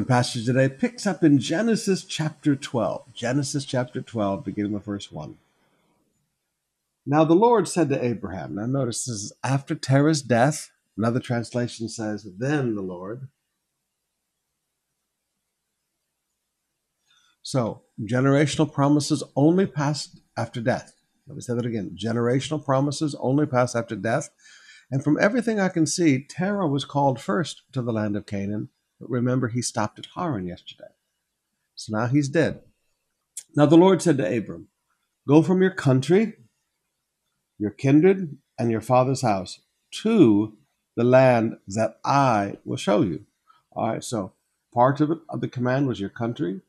The passage today picks up in Genesis chapter 12. Genesis chapter 12, beginning with verse 1. Now the Lord said to Abraham, now notice this is after Terah's death. Another translation says, then the Lord. So, generational promises only pass after death. Let me say that again. Generational promises only pass after death. And from everything I can see, Terah was called first to the land of Canaan. But remember, he stopped at Haran yesterday. So now he's dead. Now the Lord said to Abram, Go from your country, your kindred, and your father's house to the land that I will show you. All right, so part of it of the command was your country,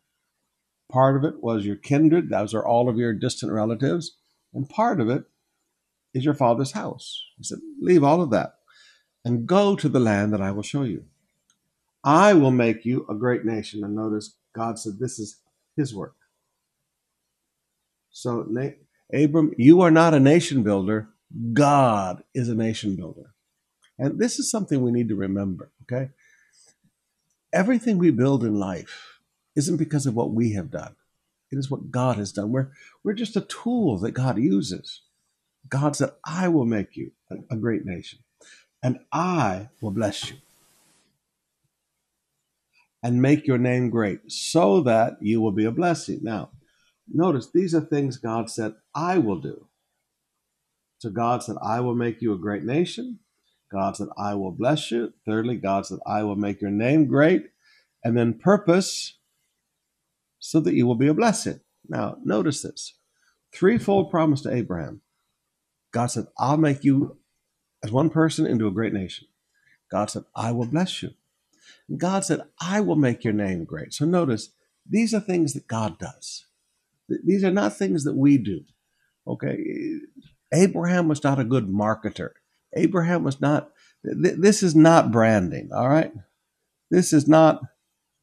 part of it was your kindred, those are all of your distant relatives, and part of it is your father's house. He said, Leave all of that and go to the land that I will show you. I will make you a great nation. And notice God said this is his work. So, Abram, you are not a nation builder. God is a nation builder. And this is something we need to remember, okay? Everything we build in life isn't because of what we have done. It is what God has done. We're, we're just a tool that God uses. God said, I will make you a, a great nation, and I will bless you and make your name great so that you will be a blessing. Now, notice these are things God said, I will do. So God said, I will make you a great nation. God said, I will bless you. Thirdly, God said, I will make your name great. And then purpose so that you will be a blessing. Now, notice this threefold promise to Abraham. God said, I'll make you as one person into a great nation. God said, I will bless you. God said, I will make your name great. So notice, these are things that God does. These are not things that we do. Okay. Abraham was not a good marketer. Abraham was not, th- this is not branding. All right. This is not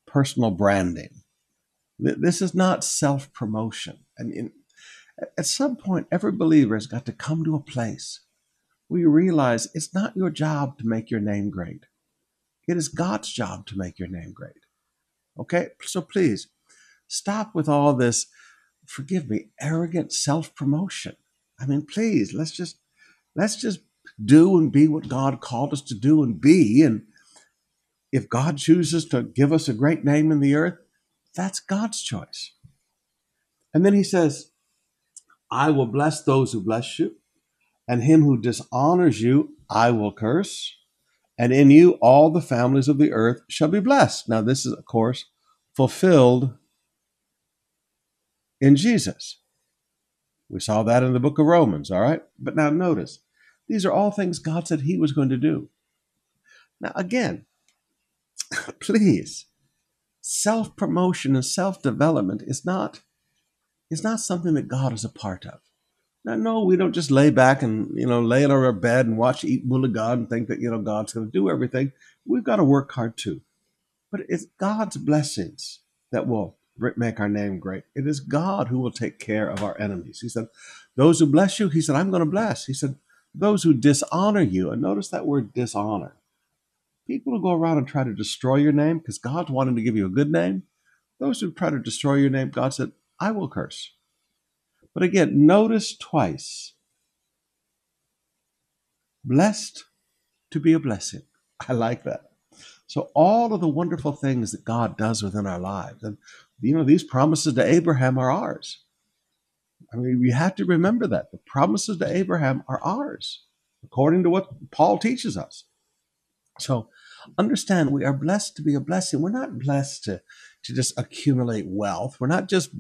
personal branding. Th- this is not self promotion. And in, at some point, every believer has got to come to a place where you realize it's not your job to make your name great. It is God's job to make your name great. Okay? So please stop with all this, forgive me, arrogant self promotion. I mean, please, let's just let's just do and be what God called us to do and be. And if God chooses to give us a great name in the earth, that's God's choice. And then he says, I will bless those who bless you, and him who dishonors you, I will curse and in you all the families of the earth shall be blessed. Now, this is, of course, fulfilled in Jesus. We saw that in the book of Romans, all right? But now notice, these are all things God said He was going to do. Now, again, please, self promotion and self development is not, is not something that God is a part of. Now, no, we don't just lay back and you know lay on our bed and watch Eat Will of God and think that you know God's going to do everything. We've got to work hard too. But it's God's blessings that will make our name great. It is God who will take care of our enemies. He said, "Those who bless you," He said, "I'm going to bless." He said, "Those who dishonor you," and notice that word dishonor. People who go around and try to destroy your name because God's wanting to give you a good name. Those who try to destroy your name, God said, "I will curse." But again, notice twice blessed to be a blessing. I like that. So, all of the wonderful things that God does within our lives, and you know, these promises to Abraham are ours. I mean, we have to remember that the promises to Abraham are ours, according to what Paul teaches us. So, understand we are blessed to be a blessing. We're not blessed to, to just accumulate wealth. We're not just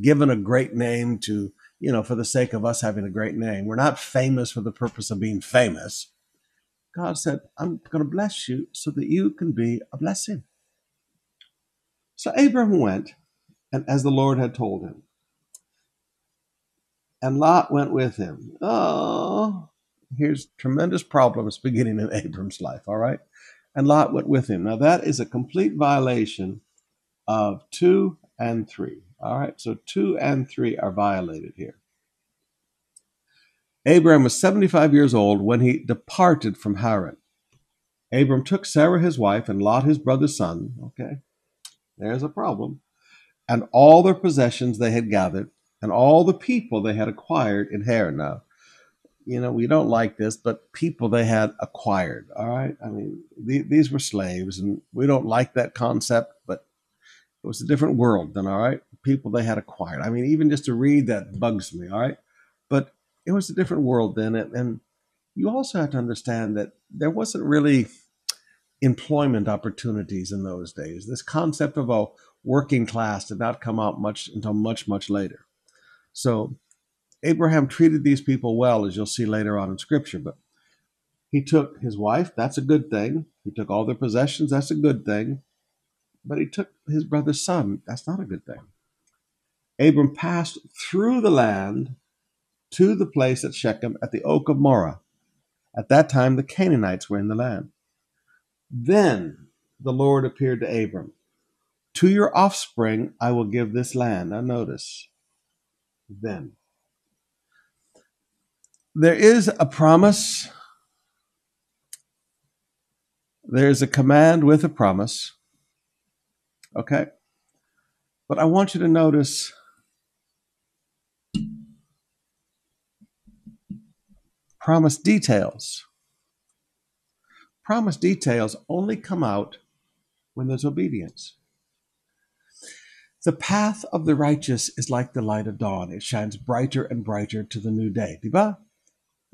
given a great name to you know, for the sake of us having a great name. We're not famous for the purpose of being famous. God said, I'm going to bless you so that you can be a blessing. So Abram went, and as the Lord had told him. And Lot went with him. Oh, here's tremendous problems beginning in Abram's life, all right? And Lot went with him. Now, that is a complete violation of 2 and 3. All right, so 2 and 3 are violated here. Abram was 75 years old when he departed from Haran. Abram took Sarah his wife and Lot his brother's son, okay? There's a problem. And all their possessions they had gathered, and all the people they had acquired in Haran. Now, you know, we don't like this, but people they had acquired. All right. I mean, th- these were slaves, and we don't like that concept, but it was a different world then. All right. People they had acquired. I mean, even just to read that bugs me. All right. But it was a different world then. And, and you also have to understand that there wasn't really employment opportunities in those days. This concept of a working class did not come out much until much, much later. So Abraham treated these people well, as you'll see later on in Scripture. But he took his wife, that's a good thing. He took all their possessions, that's a good thing. But he took his brother's son, that's not a good thing. Abram passed through the land to the place at Shechem at the oak of Moreh. At that time, the Canaanites were in the land. Then the Lord appeared to Abram. To your offspring I will give this land. Now notice, then there is a promise, there's a command with a promise. Okay? But I want you to notice promise details. Promise details only come out when there's obedience. The path of the righteous is like the light of dawn. It shines brighter and brighter to the new day. Diba?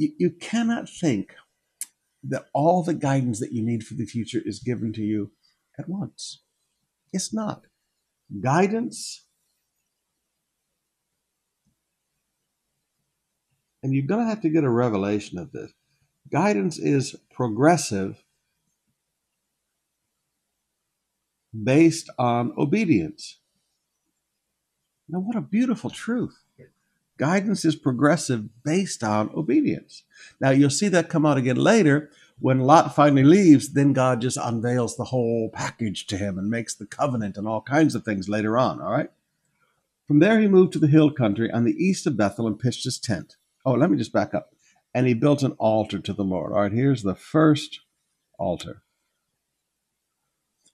you, you cannot think that all the guidance that you need for the future is given to you at once. It's not. Guidance, and you're going to have to get a revelation of this. Guidance is progressive based on obedience. Now, what a beautiful truth. Guidance is progressive based on obedience. Now, you'll see that come out again later when Lot finally leaves. Then God just unveils the whole package to him and makes the covenant and all kinds of things later on. All right. From there, he moved to the hill country on the east of Bethel and pitched his tent. Oh, let me just back up. And he built an altar to the Lord. All right, here's the first altar.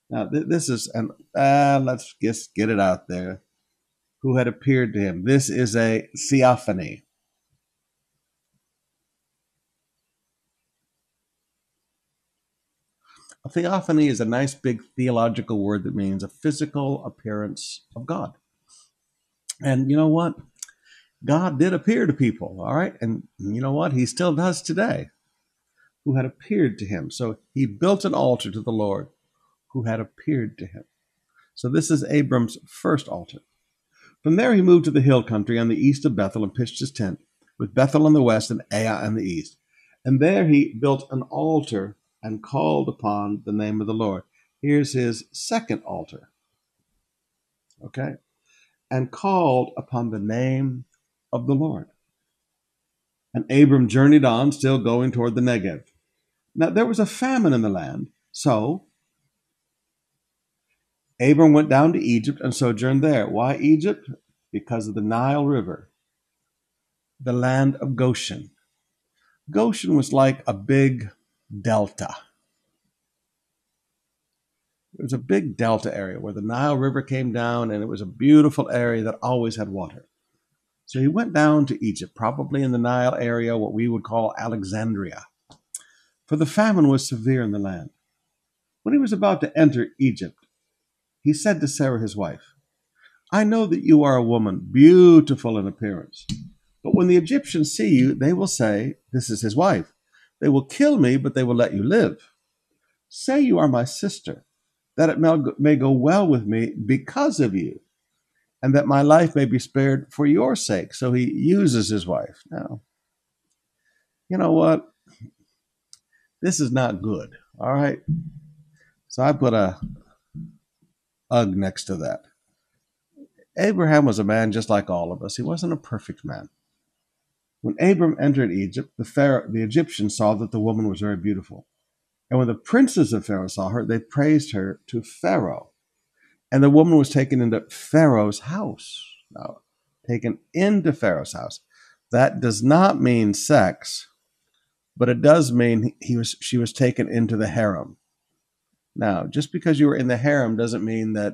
Now, th- this is an, uh, let's just get it out there who had appeared to him. This is a theophany. Theophany is a nice big theological word that means a physical appearance of God. And you know what? God did appear to people, all right? And you know what? He still does today, who had appeared to him. So he built an altar to the Lord who had appeared to him. So this is Abram's first altar. From there he moved to the hill country on the east of Bethel and pitched his tent, with Bethel on the west and Ai on the east. And there he built an altar and called upon the name of the Lord. Here's his second altar. Okay? And called upon the name of the Lord. And Abram journeyed on, still going toward the Negev. Now there was a famine in the land, so Abram went down to Egypt and sojourned there. Why Egypt? Because of the Nile River, the land of Goshen. Goshen was like a big delta. It was a big delta area where the Nile River came down, and it was a beautiful area that always had water. So he went down to Egypt, probably in the Nile area, what we would call Alexandria, for the famine was severe in the land. When he was about to enter Egypt, he said to Sarah, his wife, I know that you are a woman, beautiful in appearance. But when the Egyptians see you, they will say, This is his wife. They will kill me, but they will let you live. Say you are my sister, that it may go well with me because of you, and that my life may be spared for your sake. So he uses his wife. Now, you know what? This is not good. All right. So I put a Ugh next to that. Abraham was a man just like all of us. He wasn't a perfect man. When Abram entered Egypt, the, Pharaoh, the Egyptians saw that the woman was very beautiful. And when the princes of Pharaoh saw her, they praised her to Pharaoh. And the woman was taken into Pharaoh's house. Now, taken into Pharaoh's house. That does not mean sex, but it does mean he was, she was taken into the harem. Now, just because you were in the harem doesn't mean that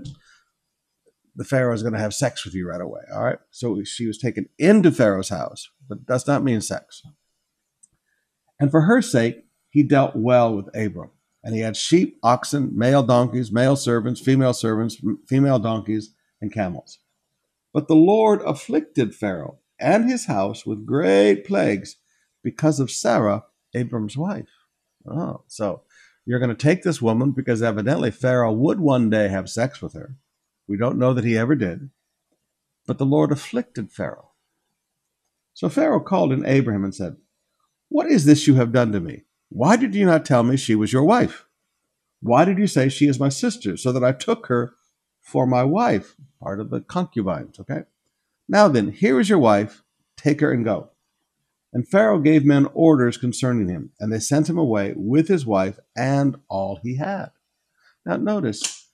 the Pharaoh is going to have sex with you right away. All right. So she was taken into Pharaoh's house, but does not mean sex. And for her sake, he dealt well with Abram. And he had sheep, oxen, male donkeys, male servants, female servants, female donkeys, and camels. But the Lord afflicted Pharaoh and his house with great plagues because of Sarah, Abram's wife. Oh, so you're going to take this woman because evidently Pharaoh would one day have sex with her. We don't know that he ever did. But the Lord afflicted Pharaoh. So Pharaoh called in Abraham and said, What is this you have done to me? Why did you not tell me she was your wife? Why did you say she is my sister, so that I took her for my wife, part of the concubines, okay? Now then, here is your wife, take her and go. And Pharaoh gave men orders concerning him, and they sent him away with his wife and all he had. Now notice,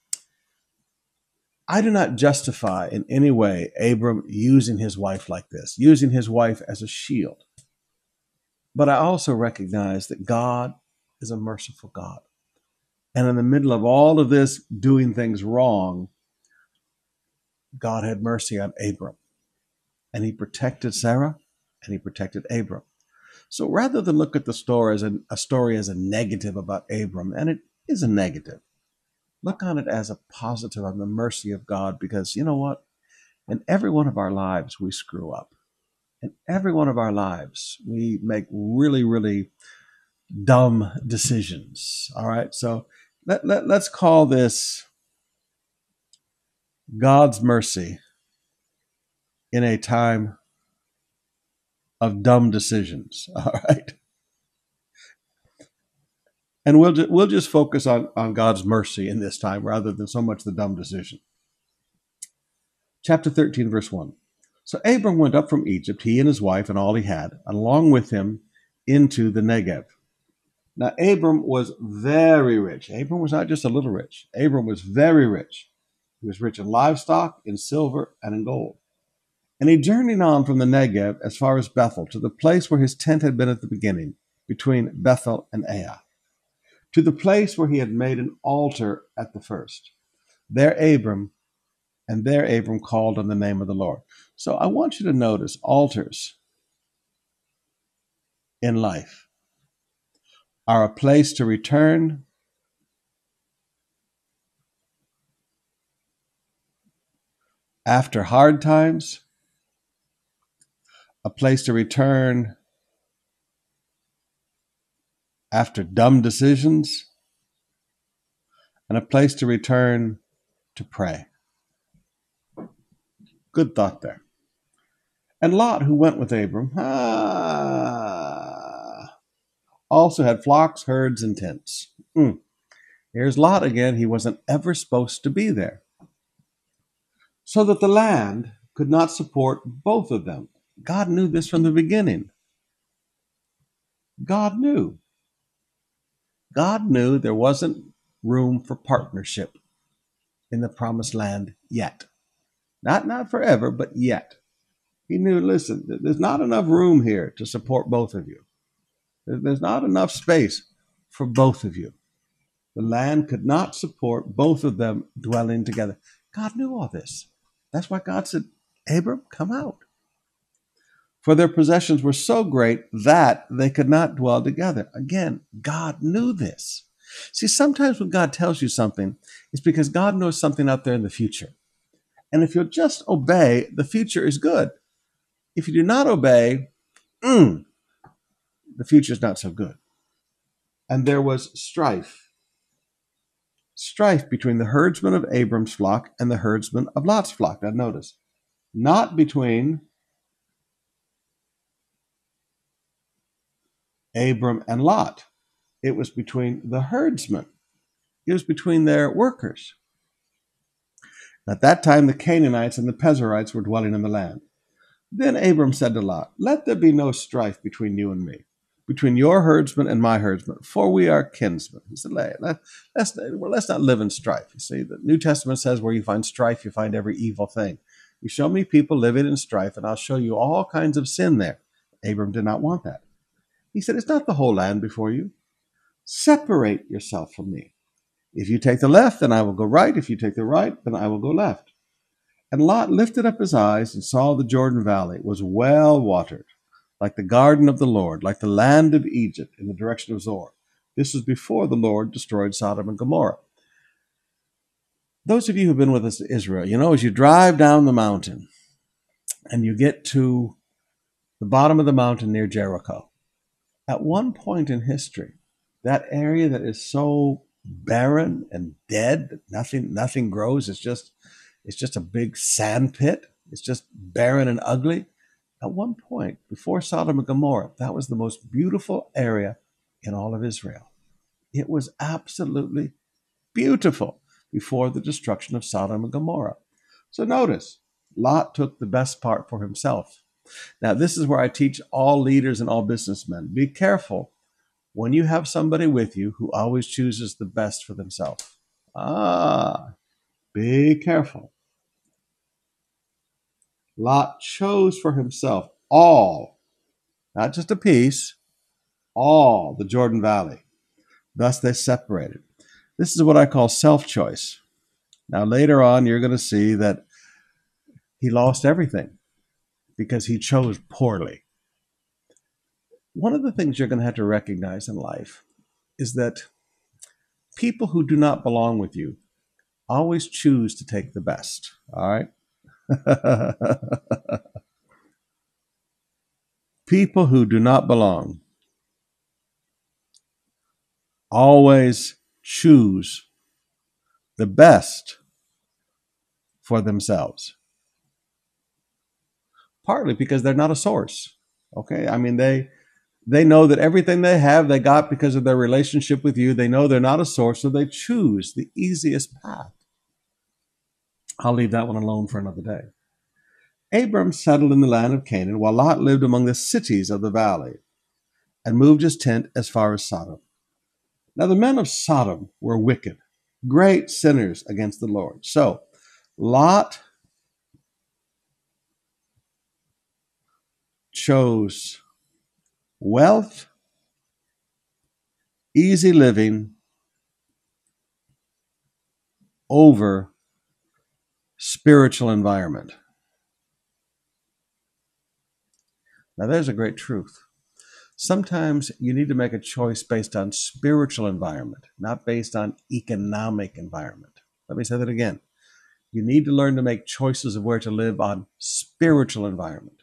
I do not justify in any way Abram using his wife like this, using his wife as a shield. But I also recognize that God is a merciful God. And in the middle of all of this doing things wrong, God had mercy on Abram. And he protected Sarah and he protected Abram. So rather than look at the story as a, a story as a negative about Abram, and it is a negative, look on it as a positive on the mercy of God because you know what? In every one of our lives, we screw up. In every one of our lives, we make really, really dumb decisions. All right. So let, let, let's call this God's mercy in a time of dumb decisions. All right. And we'll, ju- we'll just focus on, on God's mercy in this time rather than so much the dumb decision. Chapter 13, verse 1. So Abram went up from Egypt, he and his wife and all he had, along with him into the Negev. Now, Abram was very rich. Abram was not just a little rich, Abram was very rich. He was rich in livestock, in silver, and in gold. And he journeyed on from the Negev as far as Bethel, to the place where his tent had been at the beginning, between Bethel and Ai, to the place where he had made an altar at the first. There Abram, and there Abram called on the name of the Lord. So I want you to notice altars in life are a place to return after hard times, a place to return after dumb decisions, and a place to return to pray. Good thought there. And Lot, who went with Abram, ah, also had flocks, herds, and tents. Mm. Here's Lot again. He wasn't ever supposed to be there so that the land could not support both of them. God knew this from the beginning. God knew. God knew there wasn't room for partnership in the promised land yet. Not not forever, but yet. He knew, listen, there's not enough room here to support both of you. There's not enough space for both of you. The land could not support both of them dwelling together. God knew all this. That's why God said, Abram, come out. For their possessions were so great that they could not dwell together. Again, God knew this. See, sometimes when God tells you something, it's because God knows something out there in the future. And if you'll just obey, the future is good. If you do not obey, mm, the future is not so good. And there was strife strife between the herdsmen of Abram's flock and the herdsmen of Lot's flock. Now, notice, not between Abram and Lot. It was between the herdsmen, it was between their workers. At that time, the Canaanites and the Perizzites were dwelling in the land. Then Abram said to Lot, Let there be no strife between you and me between your herdsmen and my herdsmen, for we are kinsmen. He said, let, us well, let's not live in strife. You see, the New Testament says where you find strife, you find every evil thing. You show me people living in strife, and I'll show you all kinds of sin there. Abram did not want that. He said, It's not the whole land before you. Separate yourself from me. If you take the left, then I will go right. If you take the right, then I will go left. And Lot lifted up his eyes and saw the Jordan Valley was well watered, like the garden of the Lord, like the land of Egypt in the direction of Zoar. This was before the Lord destroyed Sodom and Gomorrah. Those of you who've been with us to Israel, you know, as you drive down the mountain and you get to the bottom of the mountain near Jericho, at one point in history, that area that is so barren and dead that nothing nothing grows, it's just it's just a big sand pit. It's just barren and ugly. At one point, before Sodom and Gomorrah, that was the most beautiful area in all of Israel. It was absolutely beautiful before the destruction of Sodom and Gomorrah. So notice, Lot took the best part for himself. Now, this is where I teach all leaders and all businessmen be careful when you have somebody with you who always chooses the best for themselves. Ah, be careful. Lot chose for himself all, not just a piece, all the Jordan Valley. Thus they separated. This is what I call self choice. Now, later on, you're going to see that he lost everything because he chose poorly. One of the things you're going to have to recognize in life is that people who do not belong with you always choose to take the best. All right? people who do not belong always choose the best for themselves. Partly because they're not a source. Okay? I mean, they they know that everything they have they got because of their relationship with you. They know they're not a source, so they choose the easiest path. I'll leave that one alone for another day. Abram settled in the land of Canaan, while Lot lived among the cities of the valley and moved his tent as far as Sodom. Now, the men of Sodom were wicked, great sinners against the Lord. So, Lot chose wealth, easy living over spiritual environment. Now, there's a great truth. Sometimes you need to make a choice based on spiritual environment, not based on economic environment. Let me say that again. You need to learn to make choices of where to live on spiritual environment.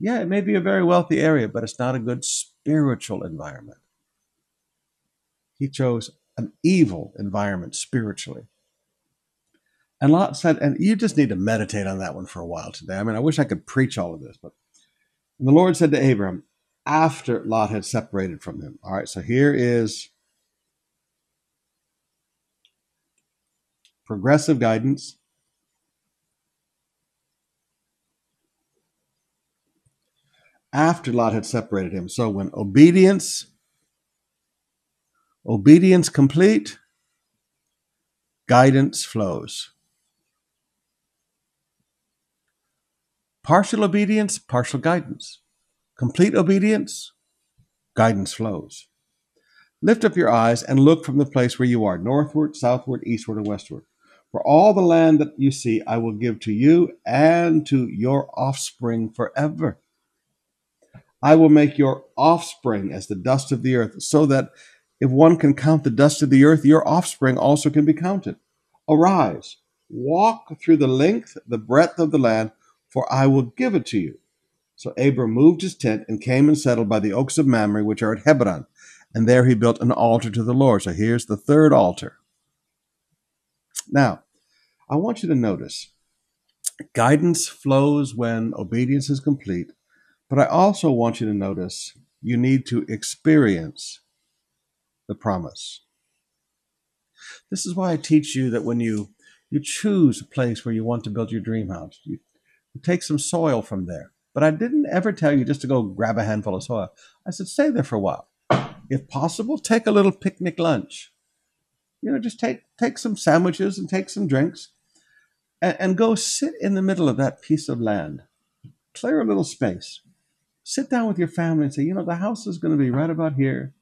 Yeah, it may be a very wealthy area, but it's not a good spiritual environment. He chose an evil environment spiritually. And Lot said, and you just need to meditate on that one for a while today. I mean, I wish I could preach all of this, but the Lord said to Abram, after Lot had separated from him. All right, so here is progressive guidance. After Lot had separated him. So when obedience, obedience complete, guidance flows. Partial obedience, partial guidance. Complete obedience, guidance flows. Lift up your eyes and look from the place where you are, northward, southward, eastward, and westward. For all the land that you see, I will give to you and to your offspring forever. I will make your offspring as the dust of the earth, so that if one can count the dust of the earth, your offspring also can be counted. Arise, walk through the length, the breadth of the land, for I will give it to you. So Abram moved his tent and came and settled by the oaks of Mamre, which are at Hebron. And there he built an altar to the Lord. So here's the third altar. Now, I want you to notice guidance flows when obedience is complete, but I also want you to notice you need to experience the promise. This is why I teach you that when you you choose a place where you want to build your dream house, you, you take some soil from there but I didn't ever tell you just to go grab a handful of soil. I said, stay there for a while. If possible, take a little picnic lunch. You know, just take take some sandwiches and take some drinks and, and go sit in the middle of that piece of land. Clear a little space. Sit down with your family and say, you know, the house is going to be right about here.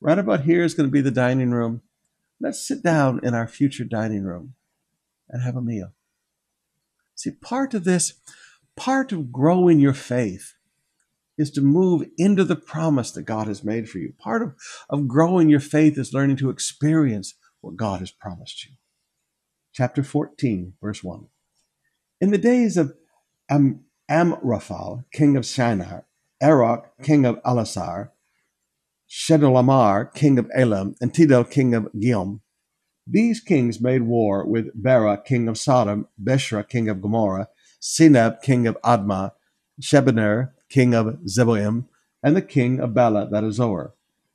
Right about here is going to be the dining room. Let's sit down in our future dining room and have a meal See, part of this, part of growing your faith is to move into the promise that God has made for you. Part of, of growing your faith is learning to experience what God has promised you. Chapter 14, verse 1. In the days of Am- Amraphel, king of Shinar, Arioch, king of Ellasar, Chedorlaomer, king of Elam, and Tidal, king of Goiim, these kings made war with Bera, king of Sodom, Birsha, king of Gomorrah, Shinab, king of Admah, Shemeber, king of Zeboim, and the king of Bela, that is Zoar.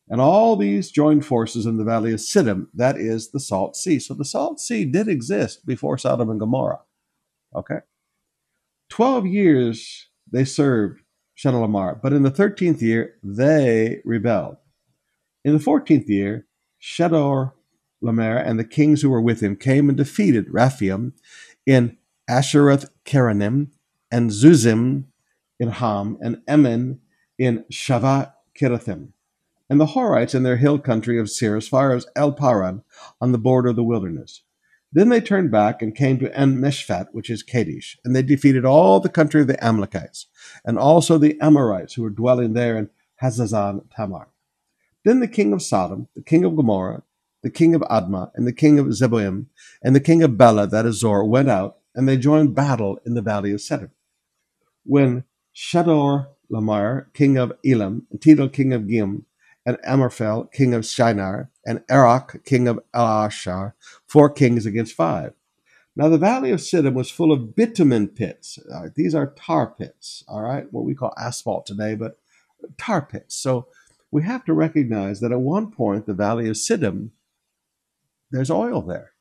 And all these joined forces in the valley of Siddim, that is the Salt Sea. So the Salt Sea did exist before Sodom and Gomorrah. Okay? Twelve years they served Chedorlaomer, but in the thirteenth year they rebelled. In the fourteenth year, Shedor Lamer and the kings who were with him came and defeated Rephaim in Ashteroth Karnaim and Zuzim in Ham and Emim in Shaveh Kiriathaim and the Horites in their hill country of Seir as far as El Paran on the border of the wilderness. Then they turned back and came to En Mishpat, which is Kadesh, and they defeated all the country of the Amalekites, and also the Amorites who were dwelling there in Hazazon Tamar. Then the king of Sodom, the king of Gomorrah, the king of Admah, and the king of Zeboim, and the king of Bela, that is Zoar, went out, and they joined battle in the valley of Siddim. When Shador Lamar, king of Elam, and Tidal, king of Goiim, and Amraphel, king of Shinar, and Arioch, king of Ellasar, four kings against five. Now the valley of Siddim was full of bitumen pits. Uh, these are tar pits, all right, what we call asphalt today, but tar pits. So we have to recognize that at one point the valley of Siddim there's oil there.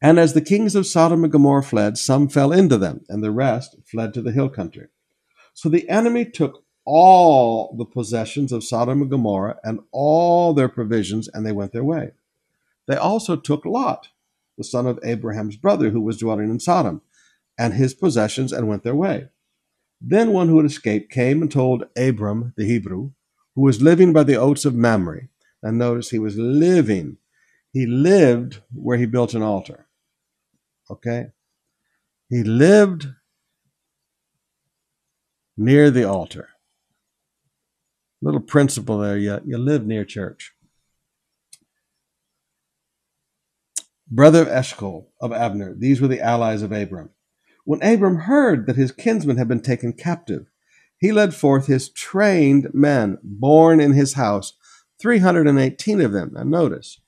And as the kings of Sodom and Gomorrah fled, some fell into them, and the rest fled to the hill country. So the enemy took all the possessions of Sodom and Gomorrah and all their provisions, and they went their way. They also took Lot, the son of Abraham's brother, who was dwelling in Sodom, and his possessions, and went their way. Then one who had escaped came and told Abram the Hebrew, who was living by the oaks of Mamre, and notice he was living. He lived where he built an altar. Okay? He lived near the altar. Little principle there, you, you live near church. Brother Eshcol of Aner, these were the allies of Abram. When Abram heard that his kinsmen had been taken captive, he led forth his trained men born in his house 318 of them. Now, notice,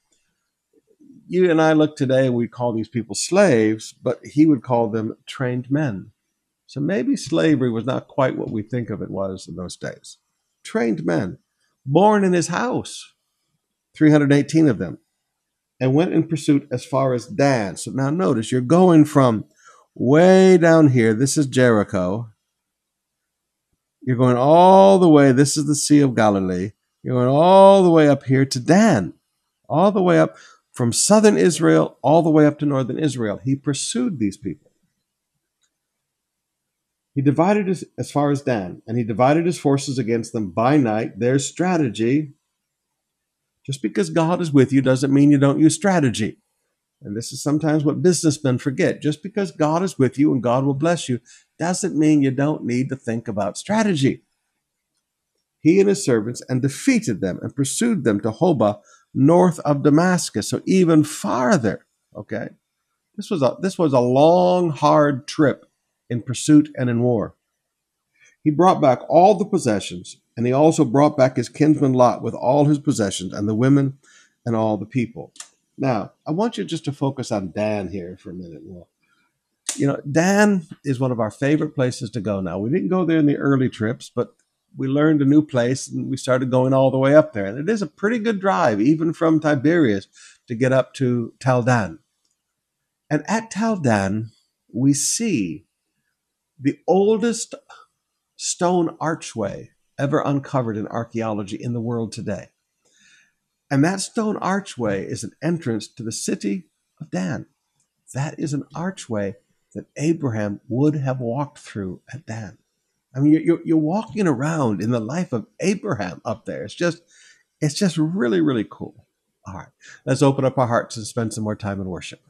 you and I look today, we call these people slaves, but he would call them trained men. So maybe slavery was not quite what we think of it was in those days. Trained men, born in his house, 318 of them, and went in pursuit as far as Dan. So now notice, you're going from way down here. This is Jericho. You're going all the way. This is the Sea of Galilee. You're going all the way up here to Dan, all the way up from southern Israel, all the way up to northern Israel. He pursued these people. He divided his, as far as Dan, and he divided his forces against them by night. Their strategy. Just because God is with you doesn't mean you don't use strategy. And this is sometimes what businessmen forget. Just because God is with you and God will bless you doesn't mean you don't need to think about strategy he and his servants, and defeated them and pursued them to Hobah, north of Damascus, so even farther. Okay, this was a this was a long, hard trip in pursuit and in war. He brought back all the possessions, and he also brought back his kinsman Lot with all his possessions, and the women and all the people. Now, I want you just to focus on Dan here for a minute. Well, you know, Dan is one of our favorite places to go now. We didn't go there in the early trips, but we learned a new place and we started going all the way up there. And it is a pretty good drive, even from Tiberias, to get up to Tel Dan. And at Tel Dan, we see the oldest stone archway ever uncovered in archaeology in the world today. And that stone archway is an entrance to the city of Dan. That is an archway that Abraham would have walked through at Dan. I mean, you're, you're walking around in the life of Abraham up there. It's just, it's just really, really cool. All right, let's open up our hearts and spend some more time in worship.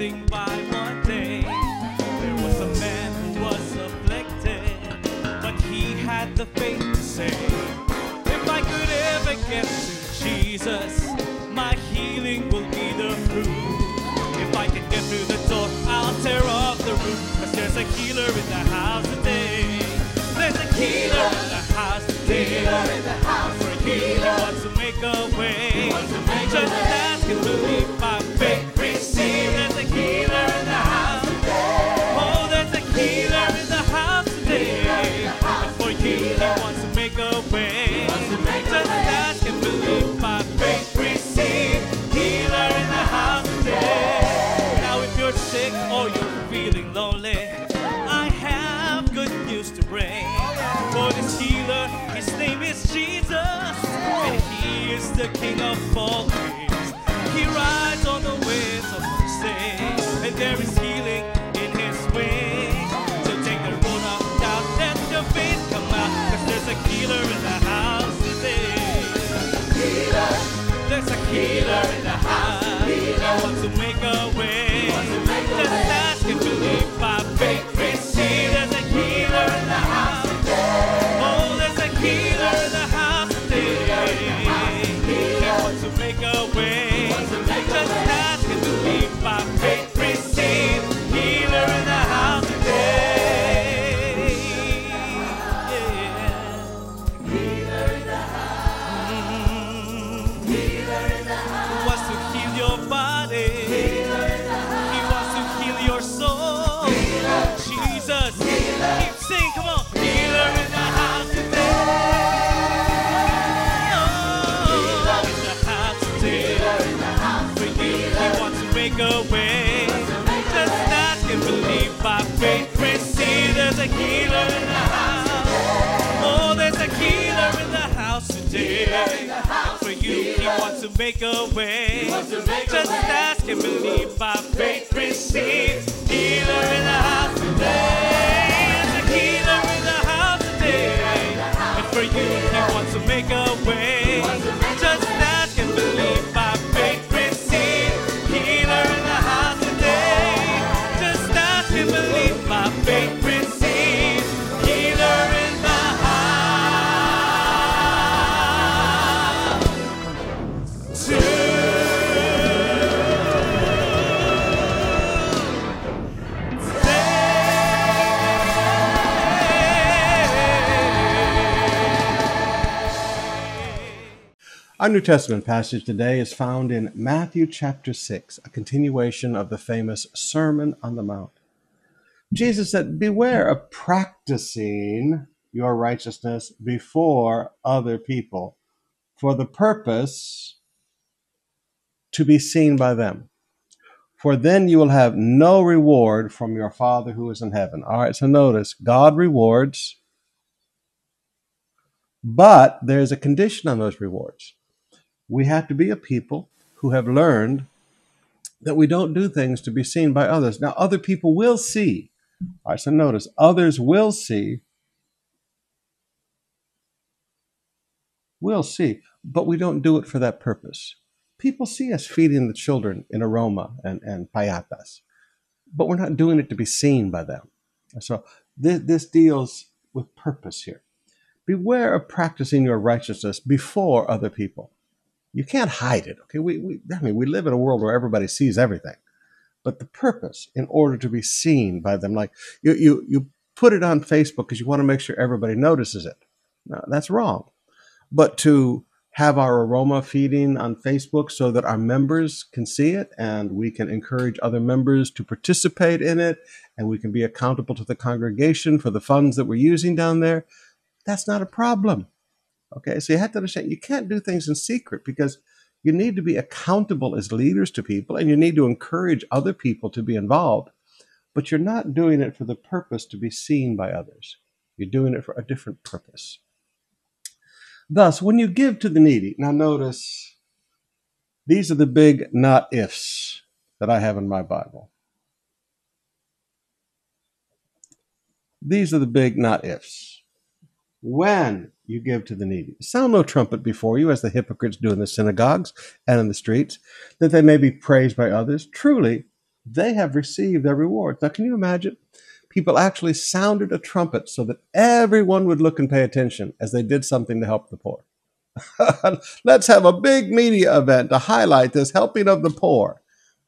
Passing by one day, there was a man who was afflicted, but he had the faith to say, If I could ever get to Jesus, my healing will be the fruit. If I can get through the door, I'll tear off the roof, cause there's a healer in the a healer in the house. Oh, there's a healer in the house today. For you, he wants to make a way. Just ask and believe by faith. Receive healer in the house Our New Testament passage today is found in Matthew chapter 6, a continuation of the famous Sermon on the Mount. Jesus said, Beware of practicing your righteousness before other people for the purpose to be seen by them. For then you will have no reward from your Father who is in heaven. All right, so notice God rewards, but there's a condition on those rewards we have to be a people who have learned that we don't do things to be seen by others. Now, other people will see. Right, so notice, others will see. We'll see, but we don't do it for that purpose. People see us feeding the children in aroma and, and Payatas, but we're not doing it to be seen by them. So this, this deals with purpose here. Beware of practicing your righteousness before other people. You can't hide it. Okay, we, we I mean we live in a world where everybody sees everything, but the purpose in order to be seen by them, like you you you put it on Facebook because you want to make sure everybody notices it. No, that's wrong. But to have our aroma feeding on Facebook so that our members can see it and we can encourage other members to participate in it and we can be accountable to the congregation for the funds that we're using down there, that's not a problem. Okay, so you have to understand you can't do things in secret because you need to be accountable as leaders to people and you need to encourage other people to be involved, but you're not doing it for the purpose to be seen by others. You're doing it for a different purpose. Thus, when you give to the needy, now notice these are the big not ifs that I have in my Bible. These are the big not ifs. When you give to the needy, sound no trumpet before you, as the hypocrites do in the synagogues and in the streets, that they may be praised by others. Truly, they have received their rewards. Now, can you imagine? People actually sounded a trumpet so that everyone would look and pay attention as they did something to help the poor. Let's have a big media event to highlight this helping of the poor.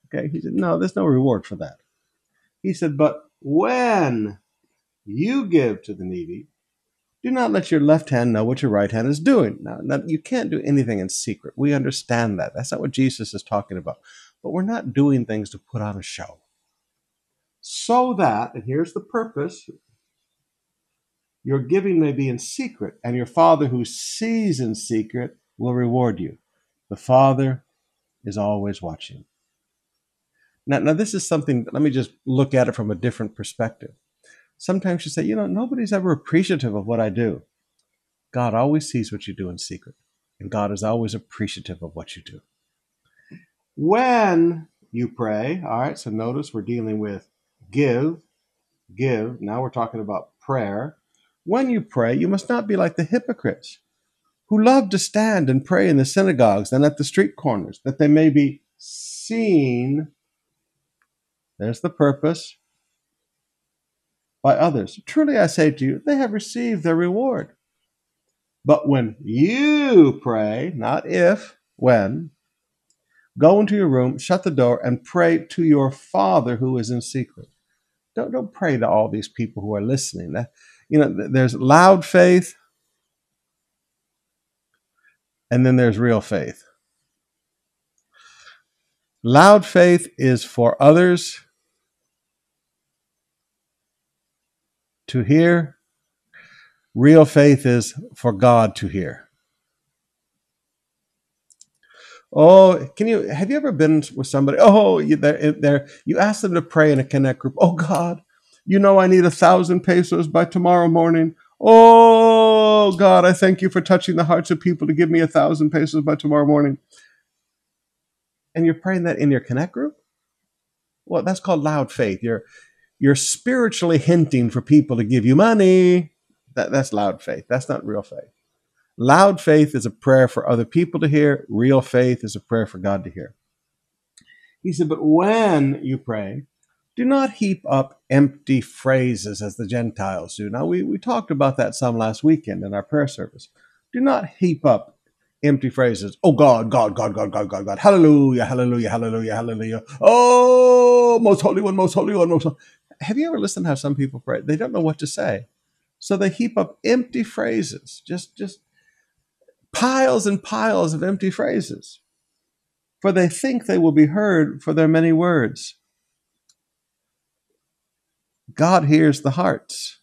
Okay, he said, No, there's no reward for that. He said, But when you give to the needy, do not let your left hand know what your right hand is doing. Now, now, you can't do anything in secret. We understand that. That's not what Jesus is talking about. But we're not doing things to put on a show. So that, and here's the purpose your giving may be in secret, and your Father who sees in secret will reward you. The Father is always watching. Now, now this is something, let me just look at it from a different perspective. Sometimes you say, you know, nobody's ever appreciative of what I do. God always sees what you do in secret, and God is always appreciative of what you do. When you pray, all right, so notice we're dealing with give, give. Now we're talking about prayer. When you pray, you must not be like the hypocrites who love to stand and pray in the synagogues and at the street corners, that they may be seen. There's the purpose by others. Truly I say to you, they have received their reward. But when you pray, not if, when, go into your room, shut the door, and pray to your Father who is in secret. Don't, don't pray to all these people who are listening. That, you know, there's loud faith, and then there's real faith. Loud faith is for others to hear. Real faith is for God to hear. Oh, can you have you ever been with somebody? Oh, there, there. You ask them to pray in a connect group. Oh God, you know I need a thousand pesos by tomorrow morning. Oh God, I thank you for touching the hearts of people to give me a thousand pesos by tomorrow morning. And you're praying that in your connect group. Well, that's called loud faith. You're you're spiritually hinting for people to give you money. That, that's loud faith. That's not real faith. Loud faith is a prayer for other people to hear. Real faith is a prayer for God to hear. He said, But when you pray, do not heap up empty phrases as the Gentiles do. Now, we, we talked about that some last weekend in our prayer service. Do not heap up empty phrases. Oh God, God, God, God, God, God, God. Hallelujah, hallelujah, hallelujah, hallelujah. Oh, most holy one, most holy one, most holy have you ever listened to how some people pray? They don't know what to say. So they heap up empty phrases, just just piles and piles of empty phrases. For they think they will be heard for their many words. God hears the hearts.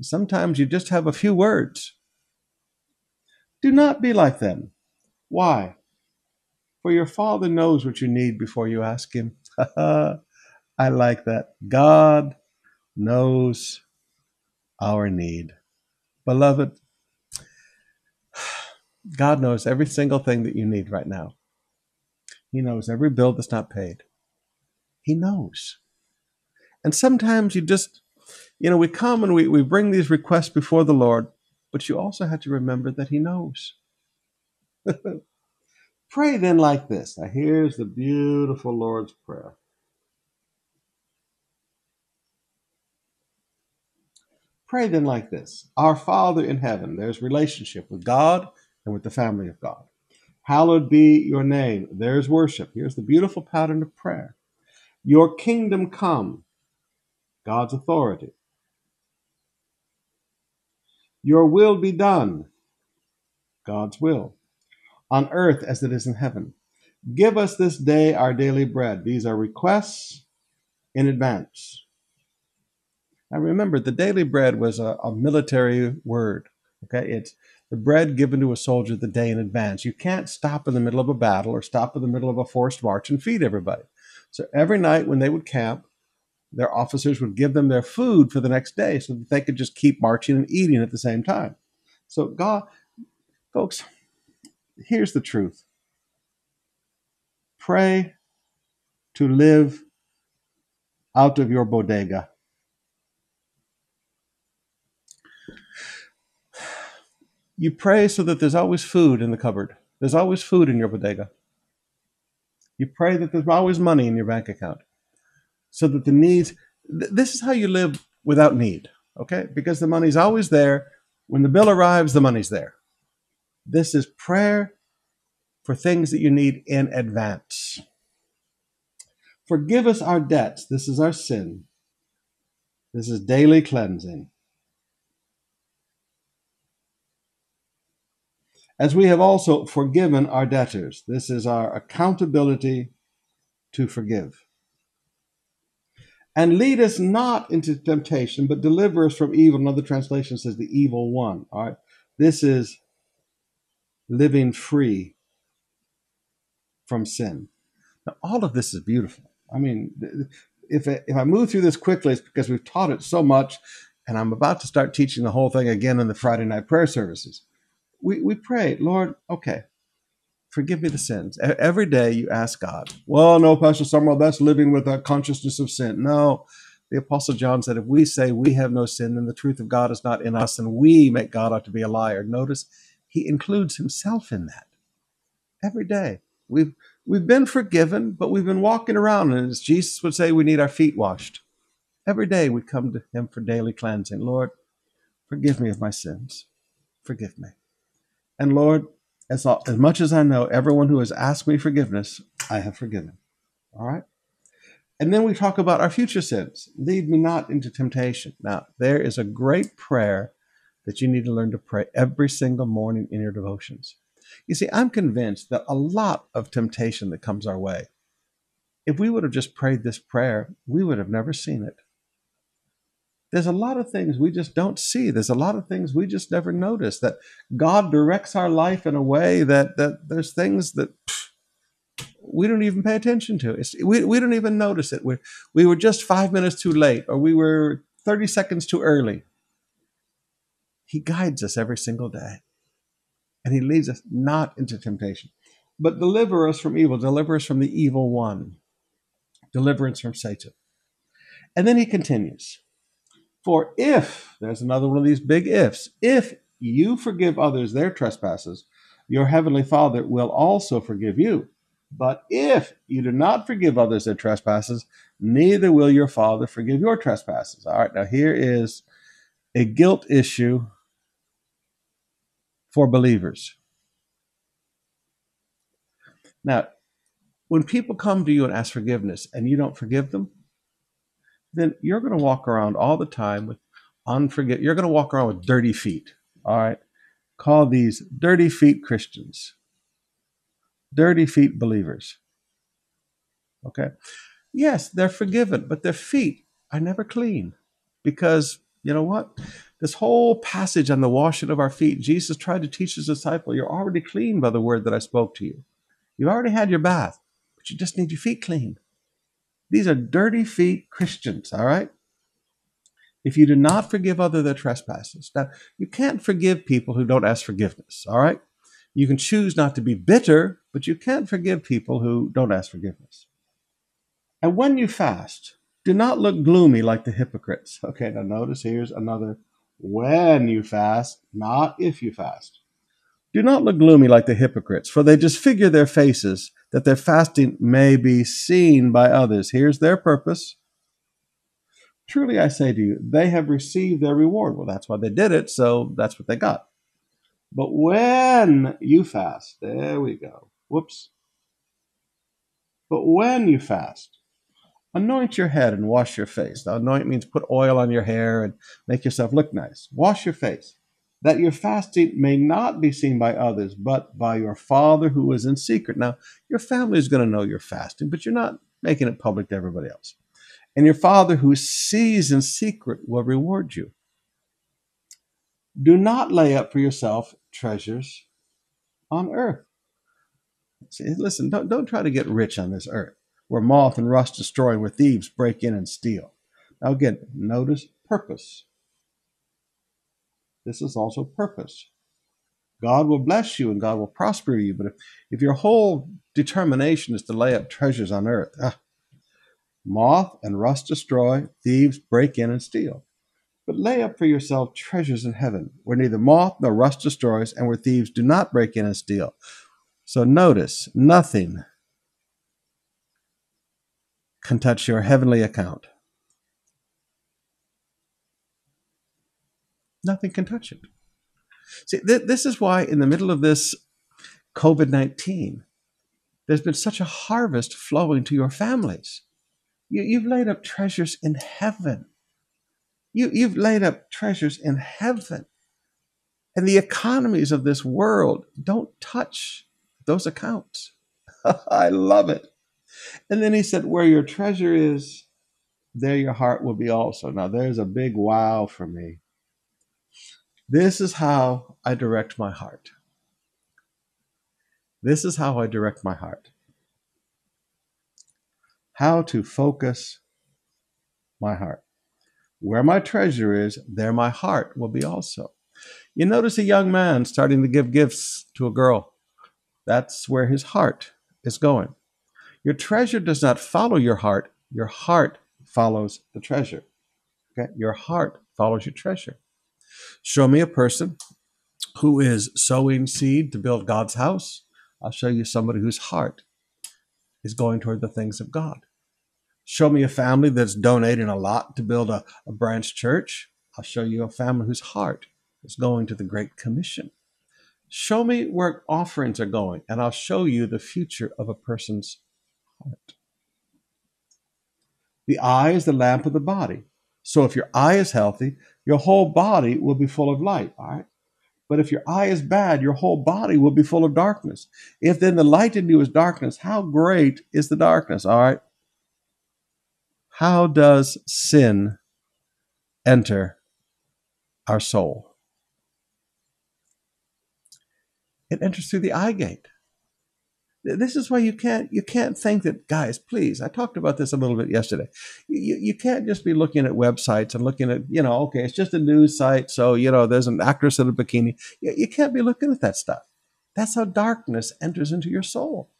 Sometimes you just have a few words. Do not be like them. Why? For your Father knows what you need before you ask Him. I like that. God knows our need. Beloved, God knows every single thing that you need right now. He knows every bill that's not paid. He knows. And sometimes you just, you know, we come and we, we bring these requests before the Lord, but you also have to remember that He knows. Pray then like this. Now, here's the beautiful Lord's Prayer. Pray then like this Our Father in heaven, there's relationship with God and with the family of God. Hallowed be your name. There's worship. Here's the beautiful pattern of prayer. Your kingdom come, God's authority. Your will be done, God's will, on earth as it is in heaven. Give us this day our daily bread. These are requests in advance. Now remember, the daily bread was a, a military word. Okay, it's the bread given to a soldier the day in advance. You can't stop in the middle of a battle or stop in the middle of a forced march and feed everybody. So every night when they would camp, their officers would give them their food for the next day so that they could just keep marching and eating at the same time. So, God, folks, here's the truth pray to live out of your bodega. You pray so that there's always food in the cupboard. There's always food in your bodega. You pray that there's always money in your bank account. so that the needs, th- this is how you live without need, okay? Because the money's always there. When the bill arrives, the money's there. This is prayer for things that you need in advance. Forgive us our debts. This is our sin. This is daily cleansing. As we have also forgiven our debtors. This is our accountability to forgive. And lead us not into temptation, but deliver us from evil. Another translation says the evil one. All right. This is living free from sin. Now, all of this is beautiful. I mean, if I, if I move through this quickly, it's because we've taught it so much, and I'm about to start teaching the whole thing again in the Friday night prayer services. We we pray, Lord, okay, forgive me the sins. Every day you ask God. Well, no, Pastor Summerall, that's living with a consciousness of sin. No, the Apostle John said, if we say we have no sin, then the truth of God is not in us, and we make God out to be a liar. Notice he includes himself in that every day. We've we've been forgiven, but we've been walking around, and as Jesus would say, we need our feet washed. Every day we come to Him for daily cleansing. Lord, forgive me of my sins. Forgive me. And Lord, as, as much as I know, everyone who has asked me forgiveness, I have forgiven. All right? And then we talk about our future sins. Lead me not into temptation. Now, there is a great prayer that you need to learn to pray every single morning in your devotions. You see, I'm convinced that a lot of temptation that comes our way, if we would have just prayed this prayer, we would have never seen it. There's a lot of things we just don't see. There's a lot of things we just never notice. That God directs our life in a way that that there's things that pff, we don't even pay attention to. It's, we, we don't even notice it. We, we were just five minutes too late, or we were 30 seconds too early. He guides us every single day and he leads us not into temptation. But deliver us from evil, deliver us from the evil one, deliverance from Satan. And then he continues For if, there's another one of these big ifs, if you forgive others their trespasses, your heavenly Father will also forgive you. But if you do not forgive others their trespasses, neither will your Father forgive your trespasses. All right, now here is a guilt issue for believers. Now, when people come to you and ask forgiveness and you don't forgive them, then you're going to walk around all the time with unforgive. You're going to walk around with dirty feet. All right. Call these dirty feet Christians, dirty feet believers. Okay. Yes, they're forgiven, but their feet are never clean because you know what? This whole passage on the washing of our feet, Jesus tried to teach his disciple, you're already clean by the word that I spoke to you. You've already had your bath, but you just need your feet clean. These are dirty feet Christians, all right? If you do not forgive other their trespasses. Now, you can't forgive people who don't ask forgiveness, all right? You can choose not to be bitter, but you can't forgive people who don't ask forgiveness. And when you fast, do not look gloomy like the hypocrites. Okay, now notice here's another when you fast, not if you fast. Do not look gloomy like the hypocrites, for they disfigure their faces, that their fasting may be seen by others. Here's their purpose. Truly I say to you, they have received their reward. Well, that's why they did it, so that's what they got. But when you fast, there we go. Whoops. But when you fast, Anoint your head and wash your face. Now, anoint means put oil on your hair and make yourself look nice. Wash your face, that your fasting may not be seen by others, but by your Father who is in secret. Now, your family is going to know you're fasting, but you're not making it public to everybody else. And your Father who sees in secret will reward you. Do not lay up for yourself treasures on earth. See, listen, don't, don't try to get rich on this earth where moth and rust destroy, where thieves break in and steal. Now, again, notice purpose. This is also purpose. God will bless you and God will prosper you, but if, if your whole determination is to lay up treasures on earth, ah, moth and rust destroy, thieves break in and steal. But lay up for yourself treasures in heaven, where neither moth nor rust destroys, and where thieves do not break in and steal. So notice, nothing can touch your heavenly account. Nothing can touch it. See, th- this is why, in the middle of this COVID 19, there's been such a harvest flowing to your families. You, you've laid up treasures in heaven. You, you've laid up treasures in heaven. And the economies of this world don't touch those accounts. I love it. And then he said, Where your treasure is, there your heart will be also. Now, there's a big wow for me. This is how I direct my heart. This is how I direct my heart. How to focus my heart. Where my treasure is, there my heart will be also. You notice a young man starting to give gifts to a girl. That's where his heart is going. Your treasure does not follow your heart, your heart follows the treasure. Okay? Your heart follows your treasure. Show me a person who is sowing seed to build God's house. I'll show you somebody whose heart is going toward the things of God. Show me a family that's donating a lot to build a, a branch church. I'll show you a family whose heart is going to the Great Commission. Show me where offerings are going, and I'll show you the future of a person's heart. The eye is the lamp of the body. So if your eye is healthy, your whole body will be full of light, all right? But if your eye is bad, your whole body will be full of darkness. If then the light in you is darkness, how great is the darkness, all right? How does sin enter our soul? It enters through the eye gate. This is why you can't you can't think that guys, please. I talked about this a little bit yesterday. You, you can't just be looking at websites and looking at you know okay, it's just a news site, so you know there's an actress in a bikini. You, you can't be looking at that stuff. That's how darkness enters into your soul.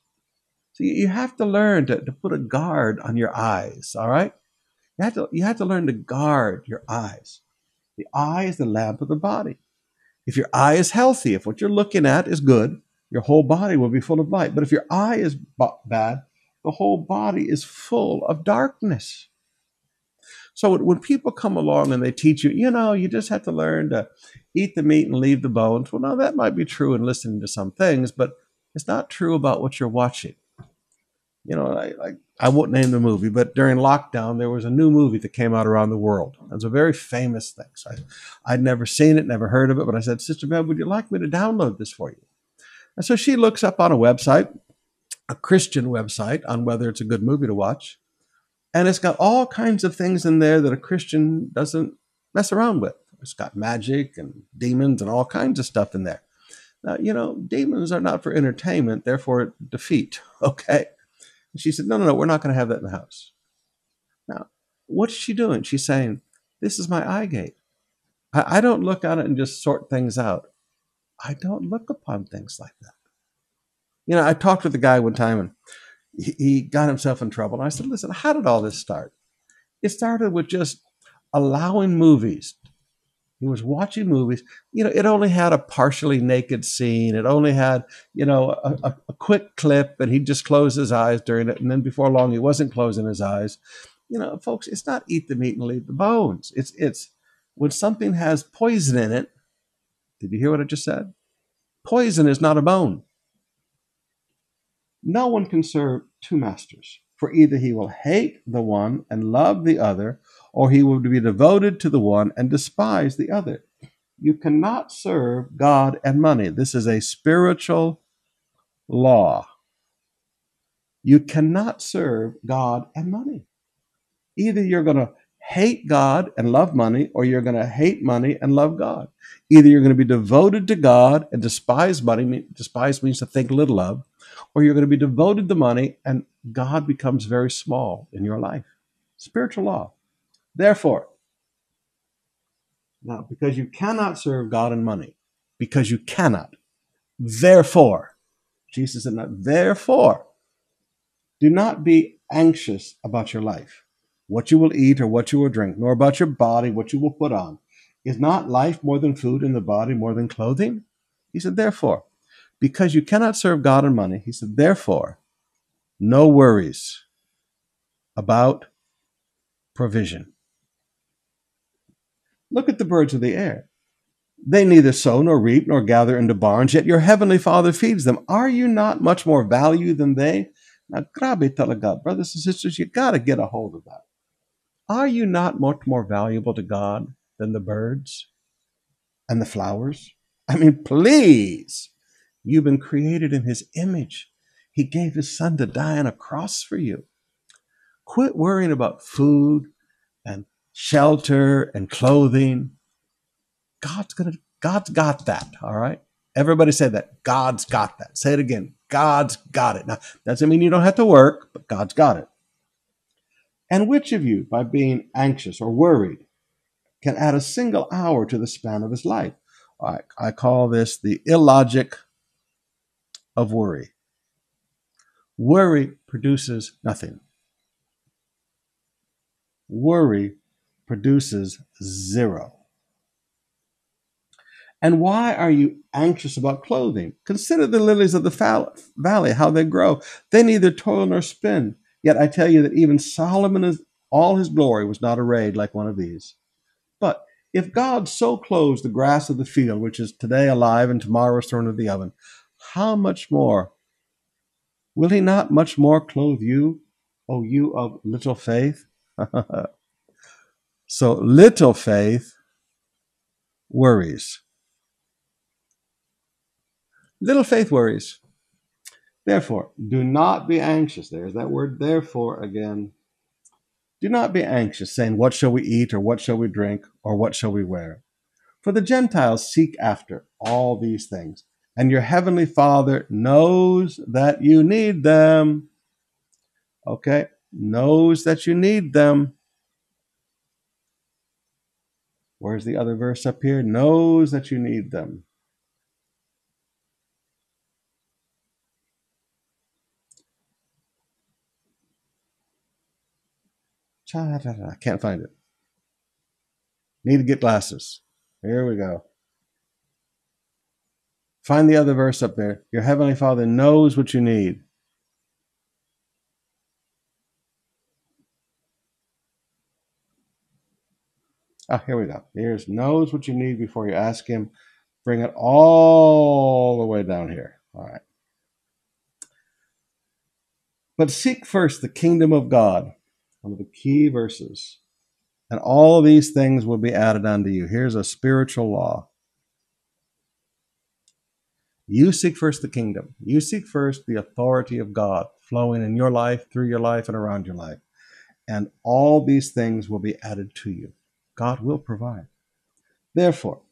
So you, you have to learn to, to put a guard on your eyes. All right, you have to you have to learn to guard your eyes. The eye is the lamp of the body. If your eye is healthy, if what you're looking at is good, your whole body will be full of light. But if your eye is bad, the whole body is full of darkness. So when people come along and they teach you, you know, you just have to learn to eat the meat and leave the bones. Well, now that might be true in listening to some things, but it's not true about what you're watching. You know, I, I, I won't name the movie, but during lockdown, there was a new movie that came out around the world. It was a very famous thing. So I, I'd never seen it, never heard of it, but I said, Sister Bev, would you like me to download this for you? And so she looks up on a website, a Christian website, on whether it's a good movie to watch. And it's got all kinds of things in there that a Christian doesn't mess around with. It's got magic and demons and all kinds of stuff in there. Now, you know, demons are not for entertainment, they're for defeat, okay? And she said, No, no, no, we're not going to have that in the house. Now, what's she doing? She's saying, This is my eye gate. I, I don't look at it and just sort things out. I don't look upon things like that. You know, I talked with a guy one time and he, he got himself in trouble. And I said, listen, how did all this start? It started with just allowing movies. He was watching movies. You know, it only had a partially naked scene. It only had, you know, a, a, a quick clip, and he'd just close his eyes during it. And then before long, he wasn't closing his eyes. You know, folks, it's not eat the meat and leave the bones. It's it's when something has poison in it, did you hear what I just said? Poison is not a bone. No one can serve two masters, for either he will hate the one and love the other, or he will be devoted to the one and despise the other. You cannot serve God and money. This is a spiritual law. You cannot serve God and money. Either you're going to hate God and love money, or you're going to hate money and love God. Either you're going to be devoted to God and despise money, despise means to think little of, or you're going to be devoted to money and God becomes very small in your life. Spiritual law. Therefore, now, because you cannot serve God and money, because you cannot, therefore, Jesus said, therefore, do not be anxious about your life what you will eat or what you will drink, nor about your body, what you will put on. Is not life more than food and the body more than clothing? He said, Therefore, because you cannot serve God and money, he said, Therefore, no worries. about provision. Look at the birds of the air. They neither sow nor reap nor gather into barns, yet your heavenly Father feeds them. Are you not much more value than they? Now, grabe talaga, brothers and sisters, you got to get a hold of that. Are you not much more valuable to God than the birds and the flowers? I mean, please. You've been created in His image. He gave His Son to die on a cross for you. Quit worrying about food and shelter and clothing. God's gonna God's got that, all right? Everybody say that. God's got that. Say it again. God's got it. Now, doesn't mean you don't have to work, but God's got it. And which of you, by being anxious or worried, can add a single hour to the span of his life? I, I call this the illogic of worry. Worry produces nothing. Worry produces zero. And why are you anxious about clothing? Consider the lilies of the valley, how they grow. They neither toil nor spin. Yet I tell you that even Solomon in all his glory was not arrayed like one of these. But if God so clothes the grass of the field, which is today alive and tomorrow is thrown into the oven, how much more will he not much more clothe you, O you of little faith? so little faith worries. Little faith worries. Therefore, do not be anxious. There's that word therefore again. Do not be anxious, saying, What shall we eat, or what shall we drink, or what shall we wear? For the Gentiles seek after all these things, and your heavenly Father knows that you need them. Okay? Knows that you need them. Where's the other verse up here? Knows that you need them. I can't find it. Need to get glasses. Here we go. Find the other verse up there. Your heavenly Father knows what you need. Ah, here we go. Here's knows what you need before you ask him. Bring it all the way down here. All right. But seek first the kingdom of God one of the key verses. And all these things will be added unto you. Here's a spiritual law. You seek first the kingdom. You seek first the authority of God flowing in your life, through your life, and around your life. And all these things will be added to you. God will provide. Therefore,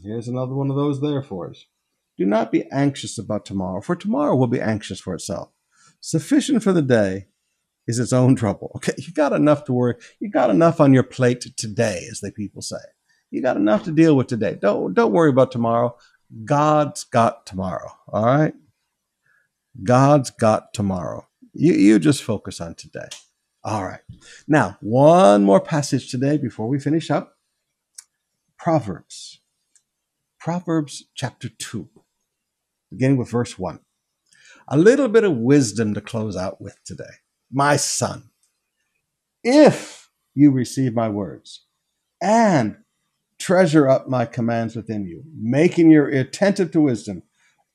here's another one of those therefores. Do not be anxious about tomorrow, for tomorrow will be anxious for itself. Sufficient for the day is its own trouble. Okay, you got enough to worry. You got enough on your plate today, as the people say. You got enough to deal with today. Don't don't worry about tomorrow. God's got tomorrow. All right. God's got tomorrow. You you just focus on today. All right. Now, one more passage today before we finish up. Proverbs. Proverbs chapter 2, beginning with verse 1. A little bit of wisdom to close out with today my son, if you receive my words and treasure up my commands within you, making your ear attentive to wisdom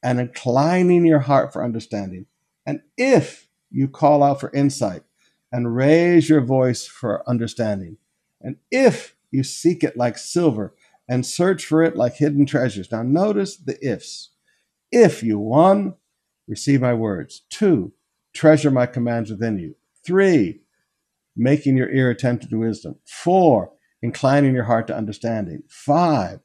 and inclining your heart for understanding, and if you call out for insight and raise your voice for understanding, and if you seek it like silver and search for it like hidden treasures. Now, notice the ifs. If you, one, receive my words, two, treasure my commands within you. Three, making your ear attentive to wisdom. Four, inclining your heart to understanding. Five,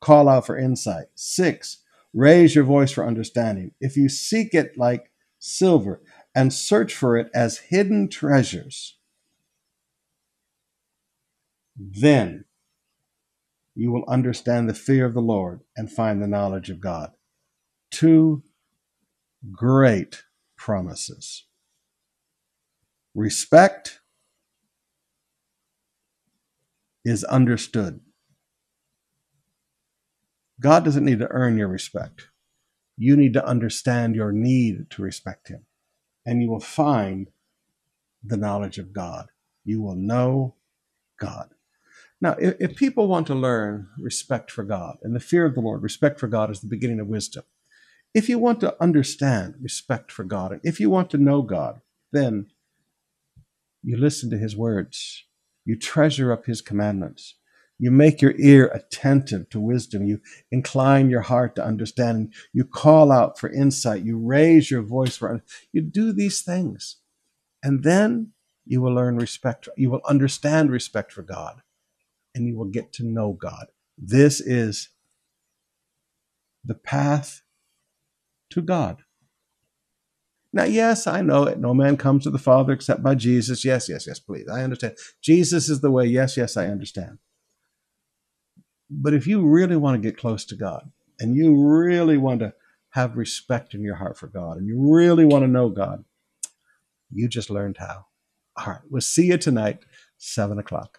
call out for insight. Six, raise your voice for understanding. If you seek it like silver and search for it as hidden treasures, then you will understand the fear of the Lord and find the knowledge of God. Two great promises. Respect is understood. God doesn't need to earn your respect. You need to understand your need to respect Him. And you will find the knowledge of God. You will know God. Now, if, if people want to learn respect for God and the fear of the Lord, respect for God is the beginning of wisdom. If you want to understand respect for God, and if you want to know God, then you listen to his words. You treasure up his commandments. You make your ear attentive to wisdom. You incline your heart to understanding. You call out for insight. You raise your voice for. You do these things, and then you will learn respect. You will understand respect for God, and you will get to know God. This is the path to God. Now, yes, I know it. No man comes to the Father except by Jesus. Yes, yes, yes, please. I understand. Jesus is the way. Yes, yes, I understand. But if you really want to get close to God and you really want to have respect in your heart for God and you really want to know God, you just learned how. All right, we'll see you tonight, 7 o'clock.